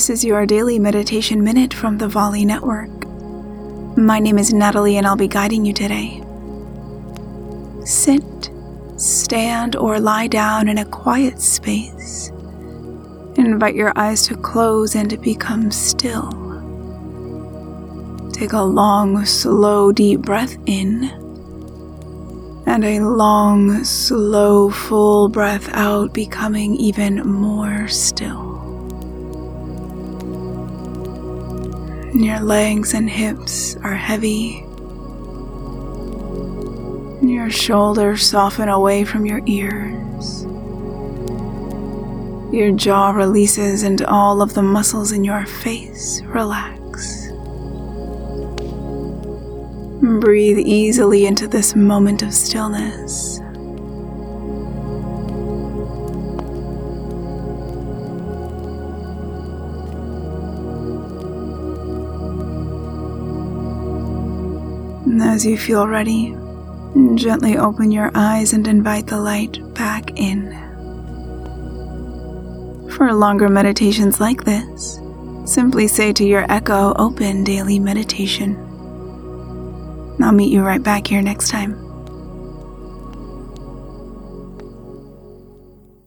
This is your daily meditation minute from the Volley Network. My name is Natalie, and I'll be guiding you today. Sit, stand, or lie down in a quiet space. Invite your eyes to close and become still. Take a long, slow, deep breath in, and a long, slow, full breath out, becoming even more still. Your legs and hips are heavy. And Your shoulders soften away from your ears. Your jaw releases and all of the muscles in your face relax. Breathe easily into this moment of stillness. As you feel ready, gently open your eyes and invite the light back in. For longer meditations like this, simply say to your echo, Open Daily Meditation. I'll meet you right back here next time.